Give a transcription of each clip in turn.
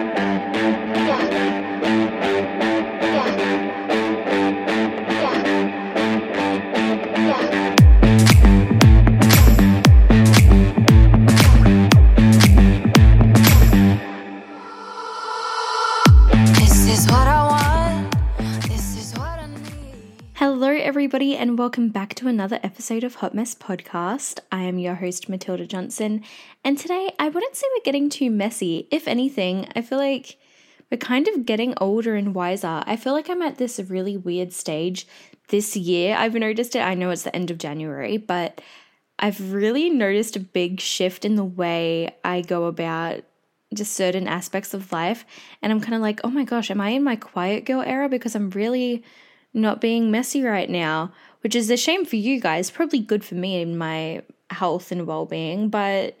everybody, and welcome back to another episode of Hot Mess Podcast. I am your host, Matilda Johnson, and today I wouldn't say we're getting too messy. If anything, I feel like we're kind of getting older and wiser. I feel like I'm at this really weird stage this year. I've noticed it, I know it's the end of January, but I've really noticed a big shift in the way I go about just certain aspects of life. And I'm kind of like, oh my gosh, am I in my quiet girl era? Because I'm really not being messy right now, which is a shame for you guys, probably good for me in my health and well-being, but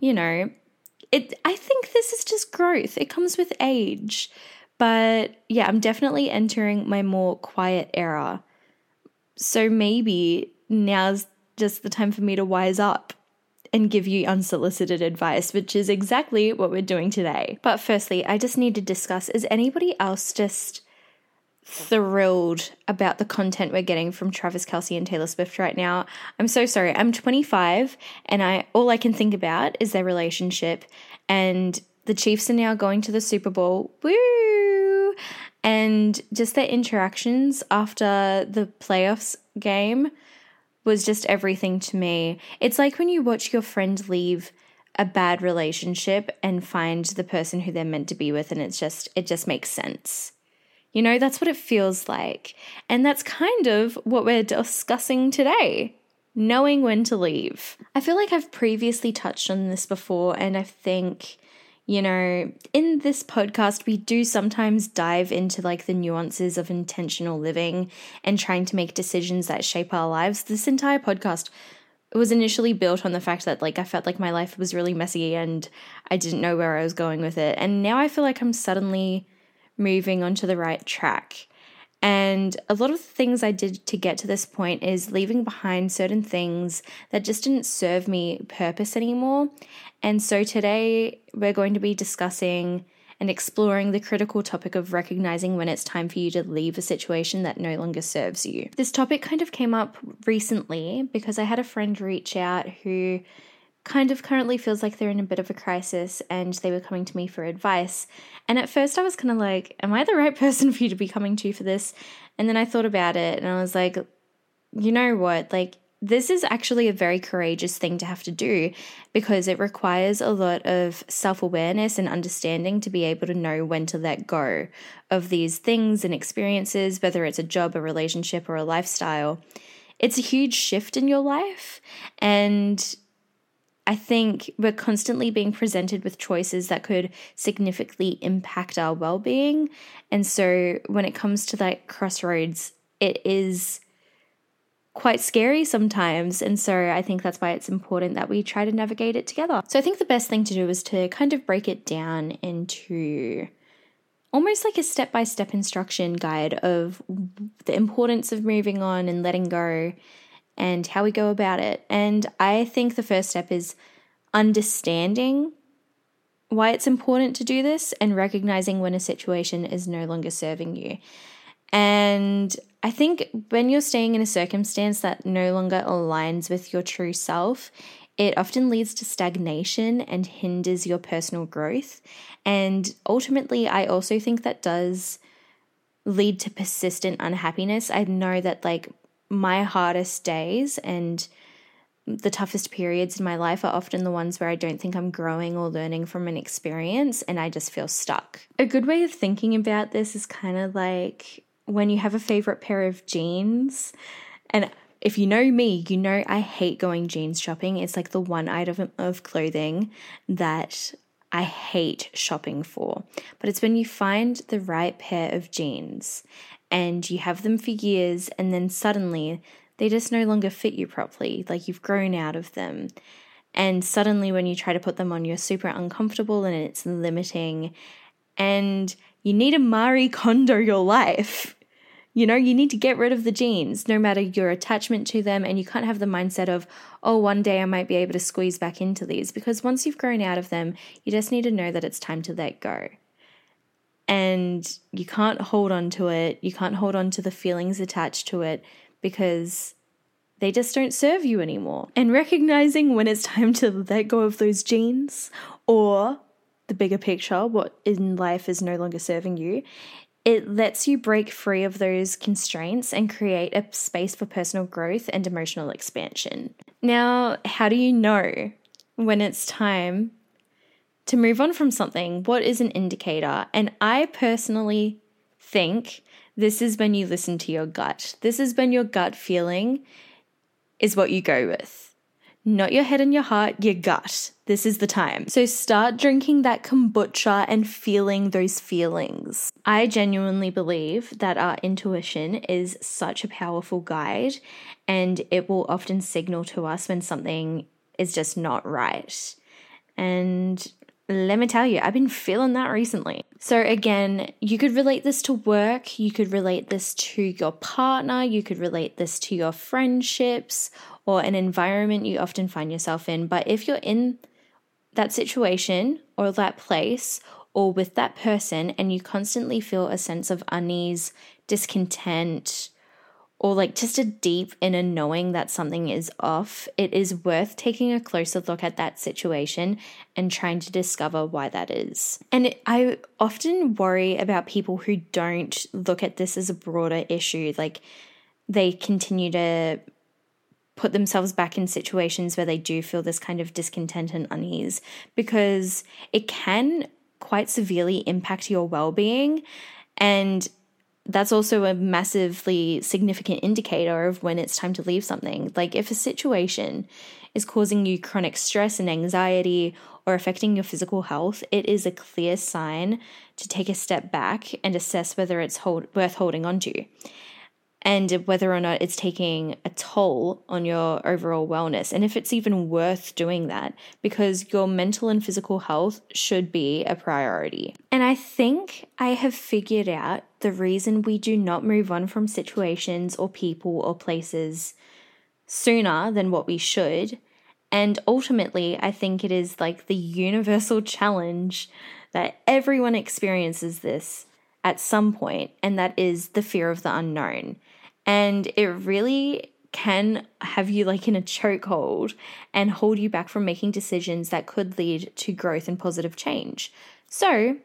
you know, it I think this is just growth. It comes with age. But yeah, I'm definitely entering my more quiet era. So maybe now's just the time for me to wise up and give you unsolicited advice, which is exactly what we're doing today. But firstly, I just need to discuss is anybody else just thrilled about the content we're getting from Travis Kelce and Taylor Swift right now. I'm so sorry. I'm 25 and I all I can think about is their relationship and the Chiefs are now going to the Super Bowl. Woo! And just their interactions after the playoffs game was just everything to me. It's like when you watch your friend leave a bad relationship and find the person who they're meant to be with and it's just it just makes sense. You know, that's what it feels like. And that's kind of what we're discussing today knowing when to leave. I feel like I've previously touched on this before, and I think, you know, in this podcast, we do sometimes dive into like the nuances of intentional living and trying to make decisions that shape our lives. This entire podcast was initially built on the fact that like I felt like my life was really messy and I didn't know where I was going with it. And now I feel like I'm suddenly moving onto the right track. And a lot of the things I did to get to this point is leaving behind certain things that just didn't serve me purpose anymore. And so today we're going to be discussing and exploring the critical topic of recognizing when it's time for you to leave a situation that no longer serves you. This topic kind of came up recently because I had a friend reach out who kind of currently feels like they're in a bit of a crisis and they were coming to me for advice. And at first I was kind of like, am I the right person for you to be coming to for this? And then I thought about it and I was like, you know what? Like, this is actually a very courageous thing to have to do because it requires a lot of self awareness and understanding to be able to know when to let go of these things and experiences, whether it's a job, a relationship, or a lifestyle. It's a huge shift in your life. And I think we're constantly being presented with choices that could significantly impact our well being. And so when it comes to that crossroads, it is quite scary sometimes. And so I think that's why it's important that we try to navigate it together. So I think the best thing to do is to kind of break it down into almost like a step by step instruction guide of the importance of moving on and letting go and how we go about it. And I think the first step is understanding why it's important to do this and recognizing when a situation is no longer serving you. And I think when you're staying in a circumstance that no longer aligns with your true self, it often leads to stagnation and hinders your personal growth. And ultimately, I also think that does lead to persistent unhappiness. I know that, like, my hardest days and the toughest periods in my life are often the ones where I don't think I'm growing or learning from an experience and I just feel stuck. A good way of thinking about this is kind of like when you have a favorite pair of jeans and if you know me, you know I hate going jeans shopping. It's like the one item of clothing that I hate shopping for. But it's when you find the right pair of jeans and you have them for years and then suddenly they just no longer fit you properly, like you've grown out of them. And suddenly, when you try to put them on, you're super uncomfortable and it's limiting. And you need a Marie Kondo your life. You know, you need to get rid of the jeans, no matter your attachment to them. And you can't have the mindset of, oh, one day I might be able to squeeze back into these. Because once you've grown out of them, you just need to know that it's time to let go. and you can't hold on to it. You can't hold on to the feelings attached to it because they just don't serve you anymore. And recognizing when it's time to let go of those jeans or the bigger picture, what in life is no longer serving you, it lets you break free of those constraints and create a space for personal growth and emotional expansion. Now, how do you know when it's time to move on from something? What is an indicator? And I personally think this is when you listen to your gut. This is when your gut feeling is what you go with. Not your head and your heart, your gut. This is the time. So start drinking that kombucha and feeling those feelings. I genuinely believe that our intuition is such a powerful guide and it will often signal to us when something is just not right. And let me tell you, I've been feeling that recently. So, again, you could relate this to work, you could relate this to your partner, you could relate this to your friendships or an environment you often find yourself in. But if you're in that situation or that place or with that person and you constantly feel a sense of unease, discontent, or like just a deep inner knowing that something is off, it is worth taking a closer look at that situation and trying to discover why that is. And I often worry about people who don't look at this as a broader issue. Like they continue to put themselves back in situations where they do feel this kind of discontent and unease because it can quite severely impact your well being. And that's also a massively significant indicator of when it's time to leave something. Like if a situation is causing you chronic stress and anxiety or affecting your physical health, it is a clear sign to take a step back and assess whether it's hold, worth holding on to and whether or not it's taking a toll on your overall wellness and if it's even worth doing that because your mental and physical health should be a priority. And I think I have figured out the reason we do not move on from situations or people or places sooner than what we should. And ultimately, I think it is like the universal challenge that everyone experiences this at some point, and that is the fear of the unknown. And it really can have you like in a chokehold and hold you back from making decisions that could lead to growth and positive change. So,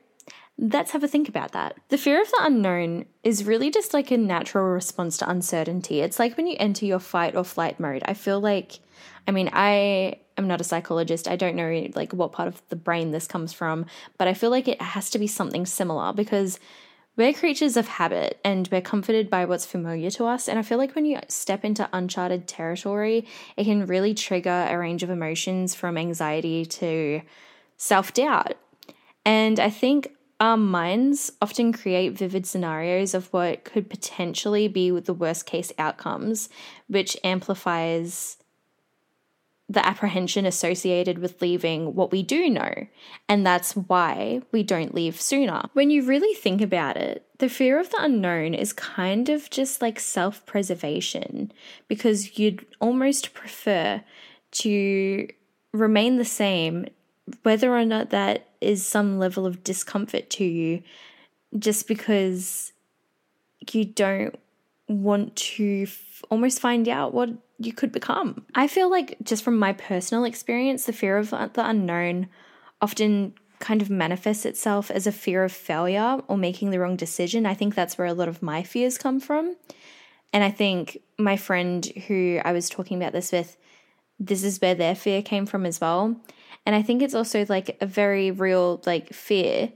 let's have a think about that. The fear of the unknown is really just like a natural response to uncertainty. It's like when you enter your fight or flight mode. I feel like, I mean, I am not a psychologist. I don't know like what part of the brain this comes from, but I feel like it has to be something similar because we're creatures of habit and we're comforted by what's familiar to us. And I feel like when you step into uncharted territory, it can really trigger a range of emotions from anxiety to self doubt. And I think our minds often create vivid scenarios of what could potentially be the worst case outcomes, which amplifies the apprehension associated with leaving what we do know. And that's why we don't leave sooner. When you really think about it, the fear of the unknown is kind of just like self preservation because you'd almost prefer to remain the same, whether or not that is some level of discomfort to you, just because you don't want to f- almost find out what you could become. I feel like, just from my personal experience, the fear of uh, the unknown often kind of manifests itself as a fear of failure or making the wrong decision. I think that's where a lot of my fears come from. And I think my friend who I was talking about this with, this is where their fear came from as well. And I think it's also like a very real like fear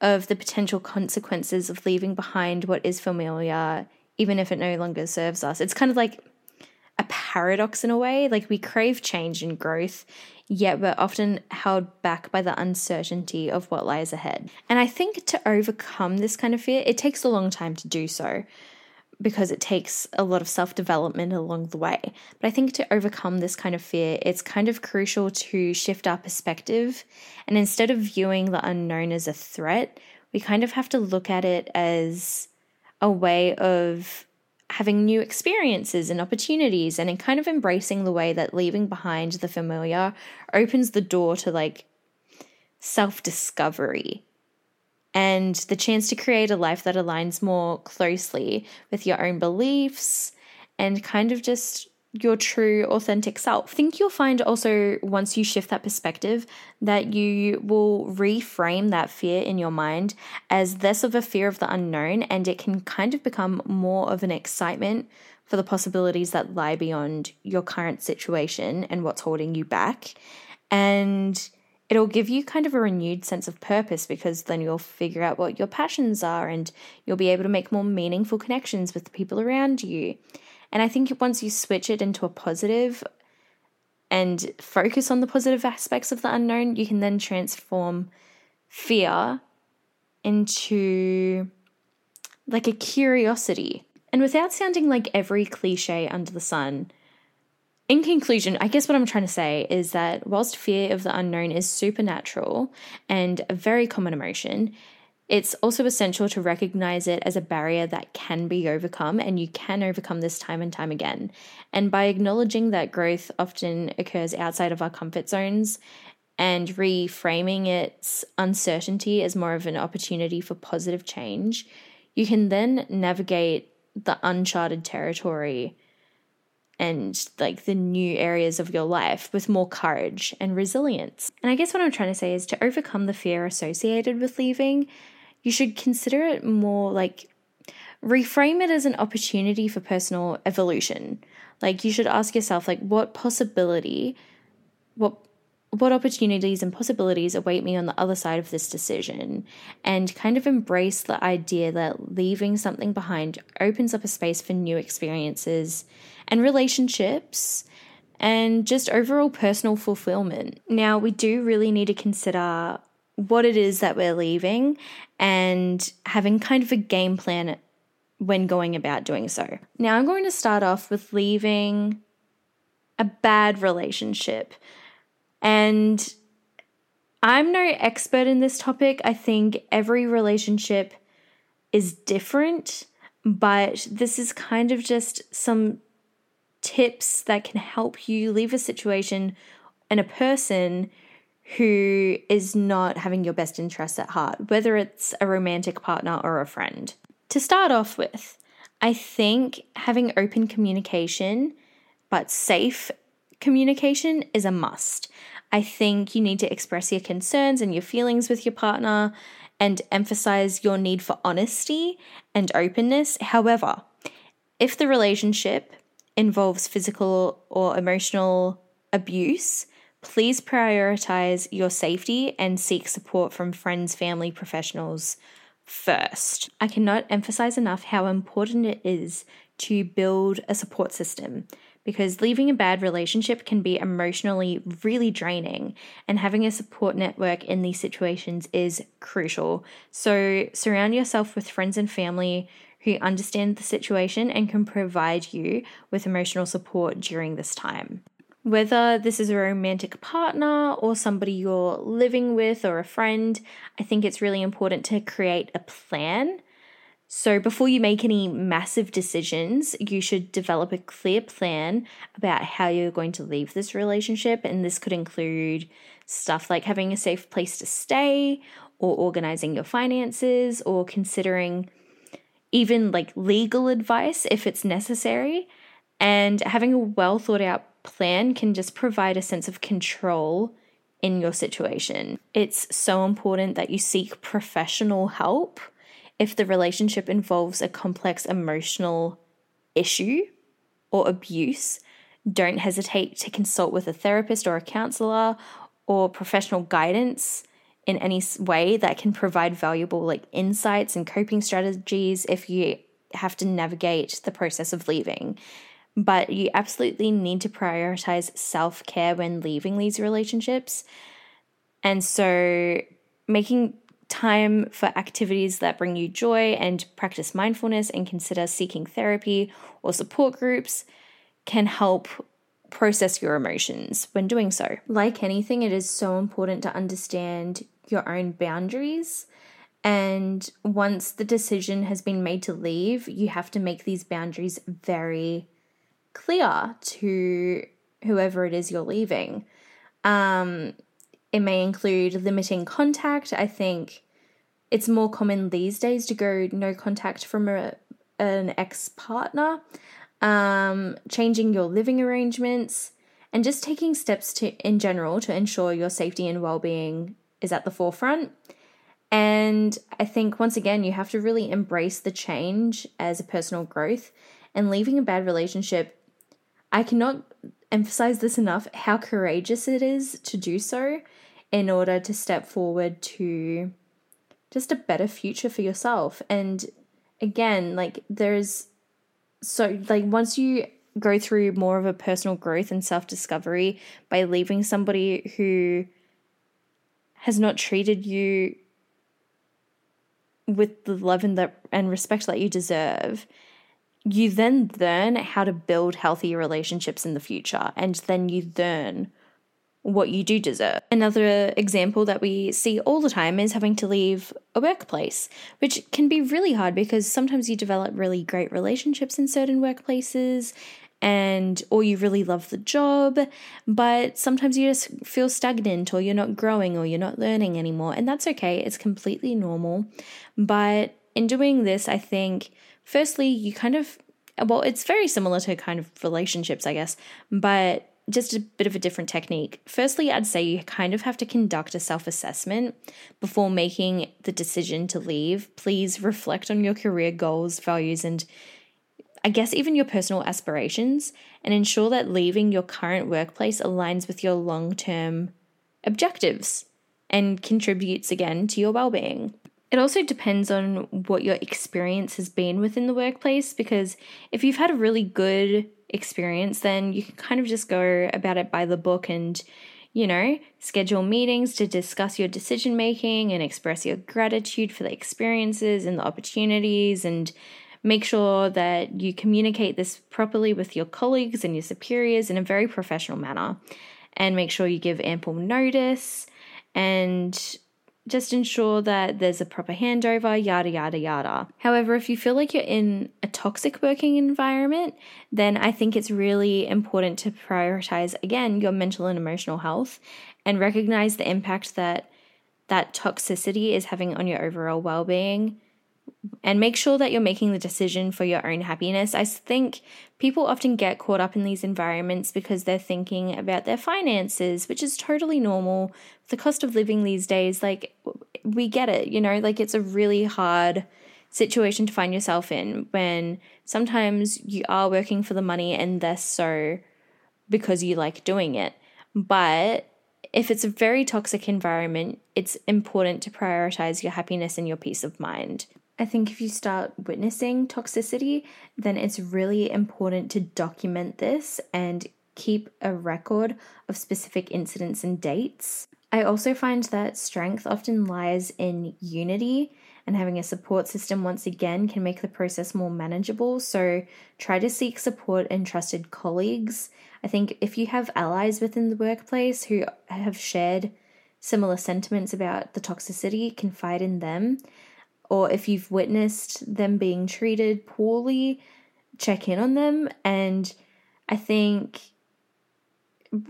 of the potential consequences of leaving behind what is familiar even if it no longer serves us. It's kind of like paradox in a way. Like we crave change and growth, yet we're often held back by the uncertainty of what lies ahead. And I think to overcome this kind of fear, it takes a long time to do so because it takes a lot of self development along the way. But I think to overcome this kind of fear, it's kind of crucial to shift our perspective. And instead of viewing the unknown as a threat, we kind of have to look at it as a way of having new experiences and opportunities and in kind of embracing the way that leaving behind the familiar opens the door to like self discovery and the chance to create a life that aligns more closely with your own beliefs and kind of just your true authentic self. Think you'll find also once you shift that perspective that you will reframe that fear in your mind as less of a fear of the unknown and it can kind of become more of an excitement for the possibilities that lie beyond your current situation and what's holding you back. And it'll give you kind of a renewed sense of purpose because then you'll figure out what your passions are and you'll be able to make more meaningful connections with the people around you. And I think once you switch it into a positive and focus on the positive aspects of the unknown, you can then transform fear into like a curiosity. And without sounding like every cliche under the sun, in conclusion, I guess what I'm trying to say is that whilst fear of the unknown is supernatural and a very common emotion, it's also essential to recognize it as a barrier that can be overcome, and you can overcome this time and time again. And by acknowledging that growth often occurs outside of our comfort zones and reframing its uncertainty as more of an opportunity for positive change, you can then navigate the uncharted territory and like the new areas of your life with more courage and resilience. And I guess what I'm trying to say is to overcome the fear associated with leaving, you should consider it more like reframe it as an opportunity for personal evolution. Like you should ask yourself like what possibility what what opportunities and possibilities await me on the other side of this decision and kind of embrace the idea that leaving something behind opens up a space for new experiences and relationships and just overall personal fulfillment. Now, we do really need to consider what it is that we're leaving and having kind of a game plan when going about doing so. Now, I'm going to start off with leaving a bad relationship. And I'm no expert in this topic. I think every relationship is different, but this is kind of just some tips that can help you leave a situation and a person who is not having your best interests at heart, whether it's a romantic partner or a friend. To start off with, I think having open communication, but safe communication, is a must. I think you need to express your concerns and your feelings with your partner and emphasize your need for honesty and openness. However, if the relationship involves physical or emotional abuse, please prioritize your safety and seek support from friends, family, professionals first. I cannot emphasize enough how important it is to build a support system because leaving a bad relationship can be emotionally really draining, and having a support network in these situations is crucial. So, surround yourself with friends and family who understand the situation and can provide you with emotional support during this time. Whether this is a romantic partner or somebody you're living with or a friend, I think it's really important to create a plan. So, before you make any massive decisions, you should develop a clear plan about how you're going to leave this relationship. And this could include stuff like having a safe place to stay, or organizing your finances, or considering even like legal advice if it's necessary. And having a well thought out plan can just provide a sense of control in your situation. It's so important that you seek professional help if the relationship involves a complex emotional issue or abuse. Don't hesitate to consult with a therapist or a counselor or professional guidance in any way that can provide valuable like insights and coping strategies if you have to navigate the process of leaving but you absolutely need to prioritize self care when leaving these relationships. And so, making time for activities that bring you joy and practice mindfulness and consider seeking therapy or support groups can help process your emotions when doing so. Like anything, it is so important to understand your own boundaries. And once the decision has been made to leave, you have to make these boundaries very clear to whoever it is you're leaving. Um, it may include limiting contact. I think it's more common these days to go no contact from a, an ex partner, um, changing your living arrangements, and just taking steps to in general to ensure your safety and well-being is at the forefront. And I think once again, you have to really embrace the change as a personal growth and leaving a bad relationship. I cannot emphasize this enough how courageous it is to do so in order to step forward to just a better future for yourself. And again, like there's so like once you go through more of a personal growth and self-discovery by leaving somebody who has not treated you with the love and the and respect that you deserve you then learn how to build healthy relationships in the future and then you learn what you do deserve. Another example that we see all the time is having to leave a workplace, which can be really hard because sometimes you develop really great relationships in certain workplaces and or you really love the job, but sometimes you just feel stagnant or you're not growing or you're not learning anymore, and that's okay. It's completely normal. But in doing this, I think firstly, you kind of well, it's very similar to kind of relationships, I guess, but just a bit of a different technique. Firstly, I'd say you kind of have to conduct a self assessment before making the decision to leave. Please reflect on your career goals, values, and I guess even your personal aspirations, and ensure that leaving your current workplace aligns with your long term objectives and contributes again to your well being. It also depends on what your experience has been within the workplace because if you've had a really good experience, then you can kind of just go about it by the book and, you know, schedule meetings to discuss your decision making and express your gratitude for the experiences and the opportunities and make sure that you communicate this properly with your colleagues and your superiors in a very professional manner. And make sure you give ample notice and just ensure that there's a proper handover, yada, yada, yada. However, if you feel like you're in a toxic working environment, then I think it's really important to prioritize, again, your mental and emotional health and recognize the impact that that toxicity is having on your overall well being and make sure that you're making the decision for your own happiness. I think people often get caught up in these environments because they're thinking about their finances, which is totally normal. The cost of living these days, like, we get it, you know, like it's a really hard situation to find yourself in when sometimes you are working for the money and they're so because you like doing it. But if it's a very toxic environment, it's important to prioritize your happiness and your peace of mind. I think if you start witnessing toxicity, then it's really important to document this and keep a record of specific incidents and dates. I also find that strength often lies in unity, and having a support system once again can make the process more manageable. So try to seek support and trusted colleagues. I think if you have allies within the workplace who have shared similar sentiments about the toxicity, confide in them or if you've witnessed them being treated poorly, check in on them. And I think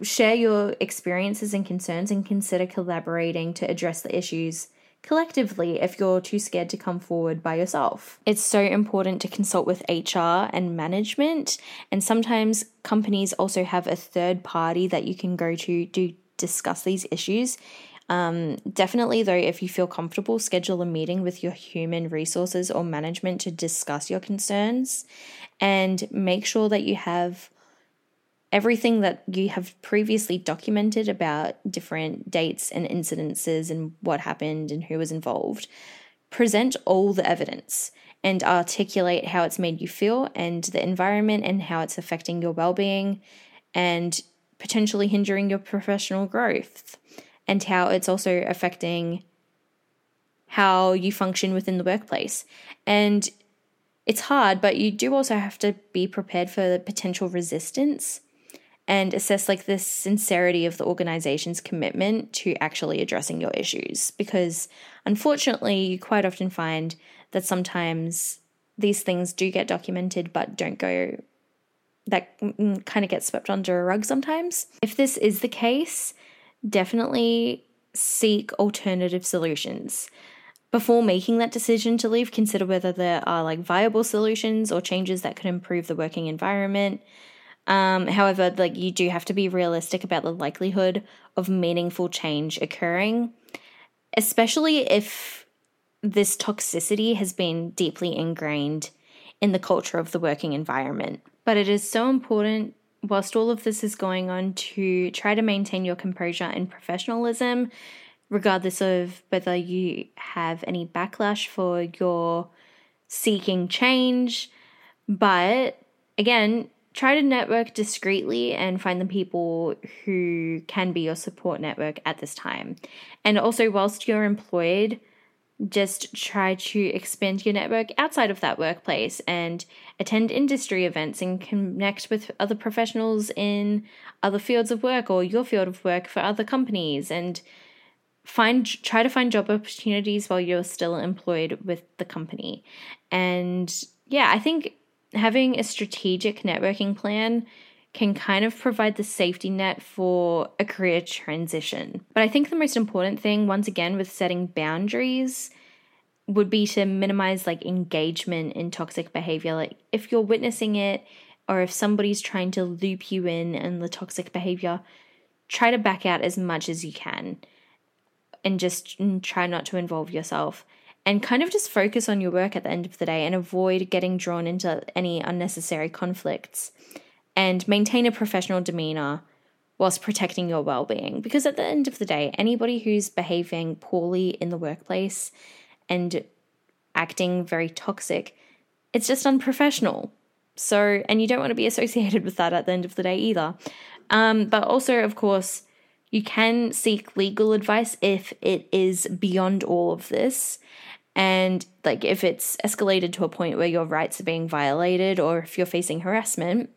share your experiences and concerns and consider collaborating to address the issues collectively if you're too scared to come forward by yourself. It's so important to consult with HR and management, and sometimes companies also have a third party that you can go to to discuss these issues um, definitely, though, if you feel comfortable, schedule a meeting with your human resources or management to discuss your concerns and make sure that you have everything that you have previously documented about different dates and incidences and what happened and who was involved. Present all the evidence and articulate how it's made you feel and the environment and how it's affecting your well being and potentially hindering your professional growth and how it's also affecting how you function within the workplace. And it's hard, but you do also have to be prepared for the potential resistance and assess like the sincerity of the organization's commitment to actually addressing your issues because unfortunately you quite often find that sometimes these things do get documented but don't go that mm, kind of get swept under a rug sometimes. If this is the case, definitely seek alternative solutions. before making that decision to leave, consider whether there are like viable solutions or changes that could improve the working environment. Um, however, like you do have to be realistic about the likelihood of meaningful change occurring, especially if this toxicity has been deeply ingrained in the culture of the working environment. But it is so important, whilst all of this is going on, to try to maintain your composure and professionalism regardless of whether you have any backlash for your seeking change. But again, try to network discreetly and find the people who can be your support network at this time. And also, whilst you're employed, just try to expand your network outside of that workplace and attend industry events and connect with other professionals in other fields of work or your field of work for other companies and find try to find job opportunities while you're still employed with the company. And yeah, I think having a strategic networking plan can kind of provide the safety net for a career transition. But I think the most important thing once again with setting boundaries would be to minimize like engagement in toxic behavior. Like if you're witnessing it or if somebody's trying to loop you in in the toxic behavior, try to back out as much as you can and just try not to involve yourself and kind of just focus on your work at the end of the day and avoid getting drawn into any unnecessary conflicts and maintain a professional demeanor whilst protecting your well-being. Because at the end of the day anybody who's behaving poorly in the workplace and acting very toxic it's just unprofessional. So and you don't want to be associated with that at the end of the day either. Um, but also of course you can seek legal advice if it is beyond all of this. And like if it's escalated to a point where your rights are being violated or if you're facing harassment,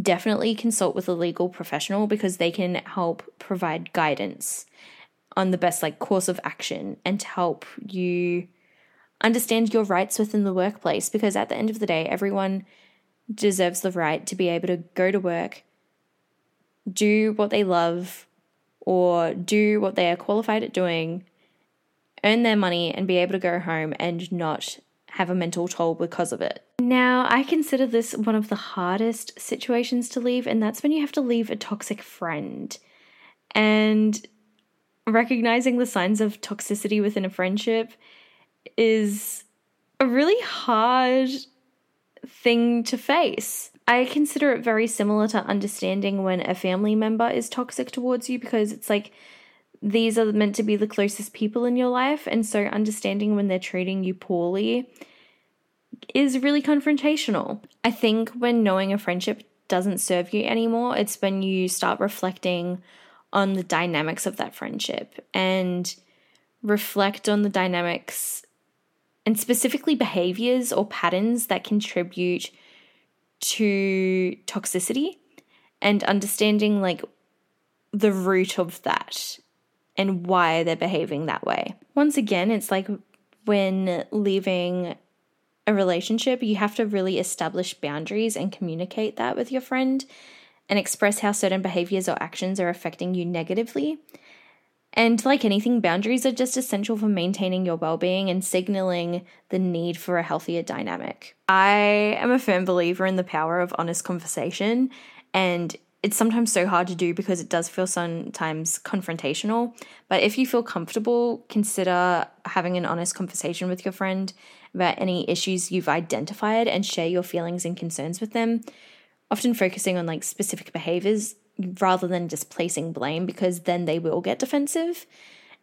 definitely consult with a legal professional because they can help provide guidance on the best like course of action and to help you understand your rights within the workplace because at the end of the day everyone deserves the right to be able to go to work do what they love or do what they are qualified at doing, earn their money, and be able to go home and not have a mental toll because of it. Now, I consider this one of the hardest situations to leave, and that's when you have to leave a toxic friend. And recognizing the signs of toxicity within a friendship is a really hard thing to face. I consider it very similar to understanding when a family member is toxic towards you because it's like these are meant to be the closest people in your life. And so understanding when they're treating you poorly is really confrontational. I think when knowing a friendship doesn't serve you anymore, it's when you start reflecting on the dynamics of that friendship and reflect on the dynamics and specifically behaviors or patterns that contribute to toxicity and understanding like the root of that and why they're behaving that way. Once again, it's like when leaving a relationship, you have to really establish boundaries and communicate that with your friend and express how certain behaviors or actions are affecting you negatively. And like anything, boundaries are just essential for maintaining your well being and signaling the need for a healthier dynamic. I am a firm believer in the power of honest conversation, and it's sometimes so hard to do because it does feel sometimes confrontational. But if you feel comfortable, consider having an honest conversation with your friend about any issues you've identified and share your feelings and concerns with them. Often focusing on like specific behaviors rather than just placing blame because then they will get defensive.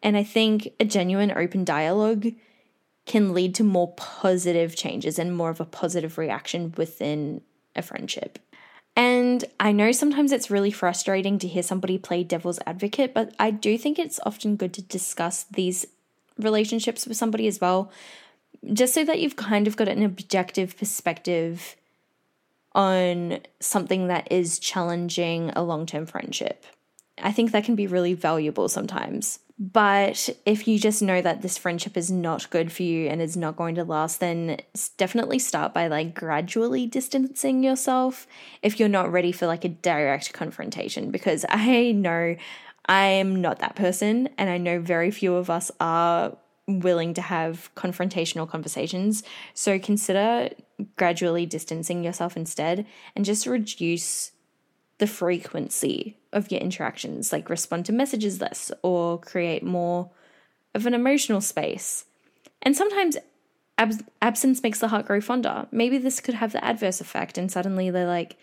And I think a genuine open dialogue can lead to more positive changes and more of a positive reaction within a friendship. And I know sometimes it's really frustrating to hear somebody play devil's advocate, but I do think it's often good to discuss these relationships with somebody as well, just so that you've kind of got an objective perspective on something that is challenging a long term friendship. I think that can be really valuable sometimes. But if you just know that this friendship is not good for you and is not going to last, then definitely start by like gradually distancing yourself if you're not ready for like a direct confrontation. Because I know I am not that person, and I know very few of us are willing to have confrontational conversations. So consider gradually distancing yourself instead and just reduce the frequency of your interactions, like respond to messages less or create more of an emotional space. And sometimes ab- absence makes the heart grow fonder. Maybe this could have the adverse effect, and suddenly they're like,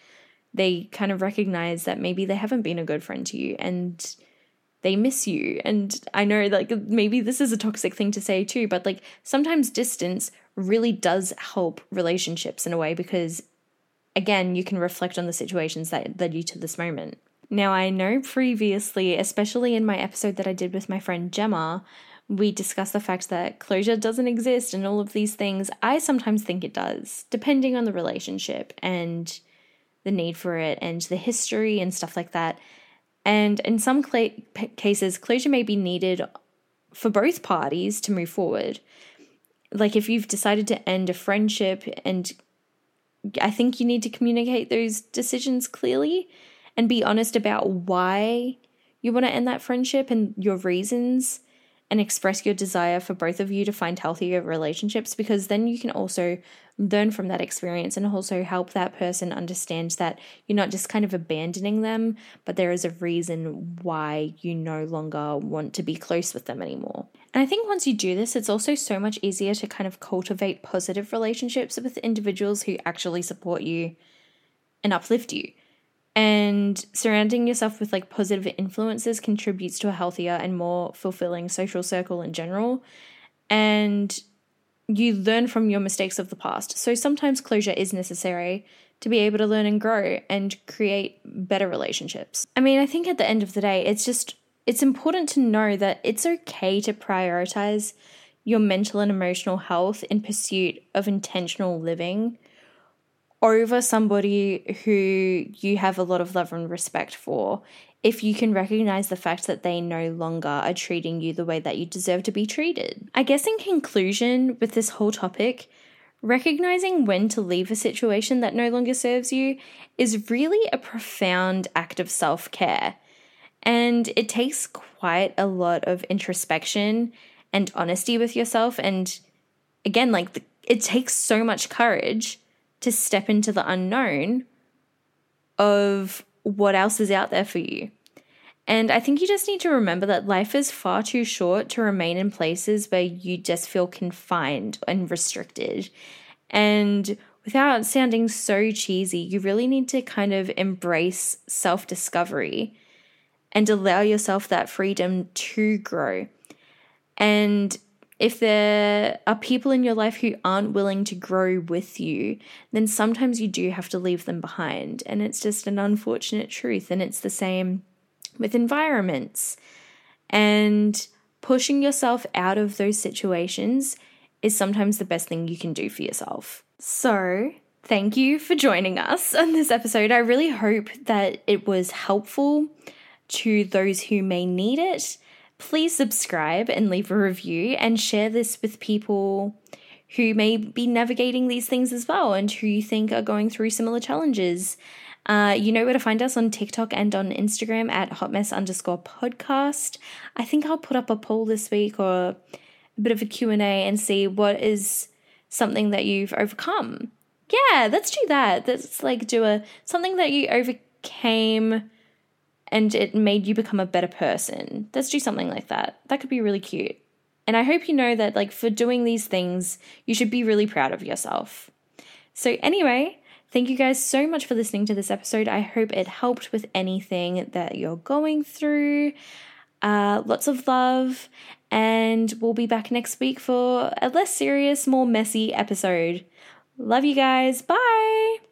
they kind of recognize that maybe they haven't been a good friend to you and they miss you. And I know, like, maybe this is a toxic thing to say too, but like, sometimes distance really does help relationships in a way because, again, you can reflect on the situations that led you to this moment. Now, I know previously, especially in my episode that I did with my friend Gemma, we discussed the fact that closure doesn't exist and all of these things. I sometimes think it does, depending on the relationship and the need for it and the history and stuff like that. And in some cl- cases, closure may be needed for both parties to move forward. Like if you've decided to end a friendship, and I think you need to communicate those decisions clearly and be honest about why you want to end that friendship and your reasons and express your desire for both of you to find healthier relationships because then you can also learn from that experience and also help that person understand that you're not just kind of abandoning them, but there is a reason why you no longer want to be close with them anymore. And I think once you do this, it's also so much easier to kind of cultivate positive relationships with individuals who actually support you and uplift you. And surrounding yourself with like positive influences contributes to a healthier and more fulfilling social circle in general. And you learn from your mistakes of the past. So sometimes closure is necessary to be able to learn and grow and create better relationships. I mean, I think at the end of the day, it's just it's important to know that it's okay to prioritize your mental and emotional health in pursuit of intentional living over somebody who you have a lot of love and respect for if you can recognize the fact that they no longer are treating you the way that you deserve to be treated. I guess, in conclusion, with this whole topic, recognizing when to leave a situation that no longer serves you is really a profound act of self care. And it takes quite a lot of introspection and honesty with yourself. And again, like, the, it takes so much courage to step into the unknown of what else is out there for you. And I think you just need to remember that life is far too short to remain in places where you just feel confined and restricted. And without sounding so cheesy, you really need to kind of embrace self discovery and allow yourself that freedom to grow. And if there are people in your life who aren't willing to grow with you, then sometimes you do have to leave them behind. And it's just an unfortunate truth. And it's the same with environments. And pushing yourself out of those situations is sometimes the best thing you can do for yourself. So, thank you for joining us on this episode. I really hope that it was helpful to those who may need it please subscribe and leave a review and share this with people who may be navigating these things as well and who you think are going through similar challenges. Uh, you know where to find us on TikTok and on Instagram at hotmess underscore podcast. I think I'll put up a poll this week or a bit of a Q&A and see what is something that you've overcome. Yeah, let's do that. Let's like do a something that you overcame and it made you become a better person. Let's do something like that. That could be really cute. And I hope you know that, like, for doing these things, you should be really proud of yourself. So, anyway, thank you guys so much for listening to this episode. I hope it helped with anything that you're going through. Uh, lots of love, and we'll be back next week for a less serious, more messy episode. Love you guys. Bye.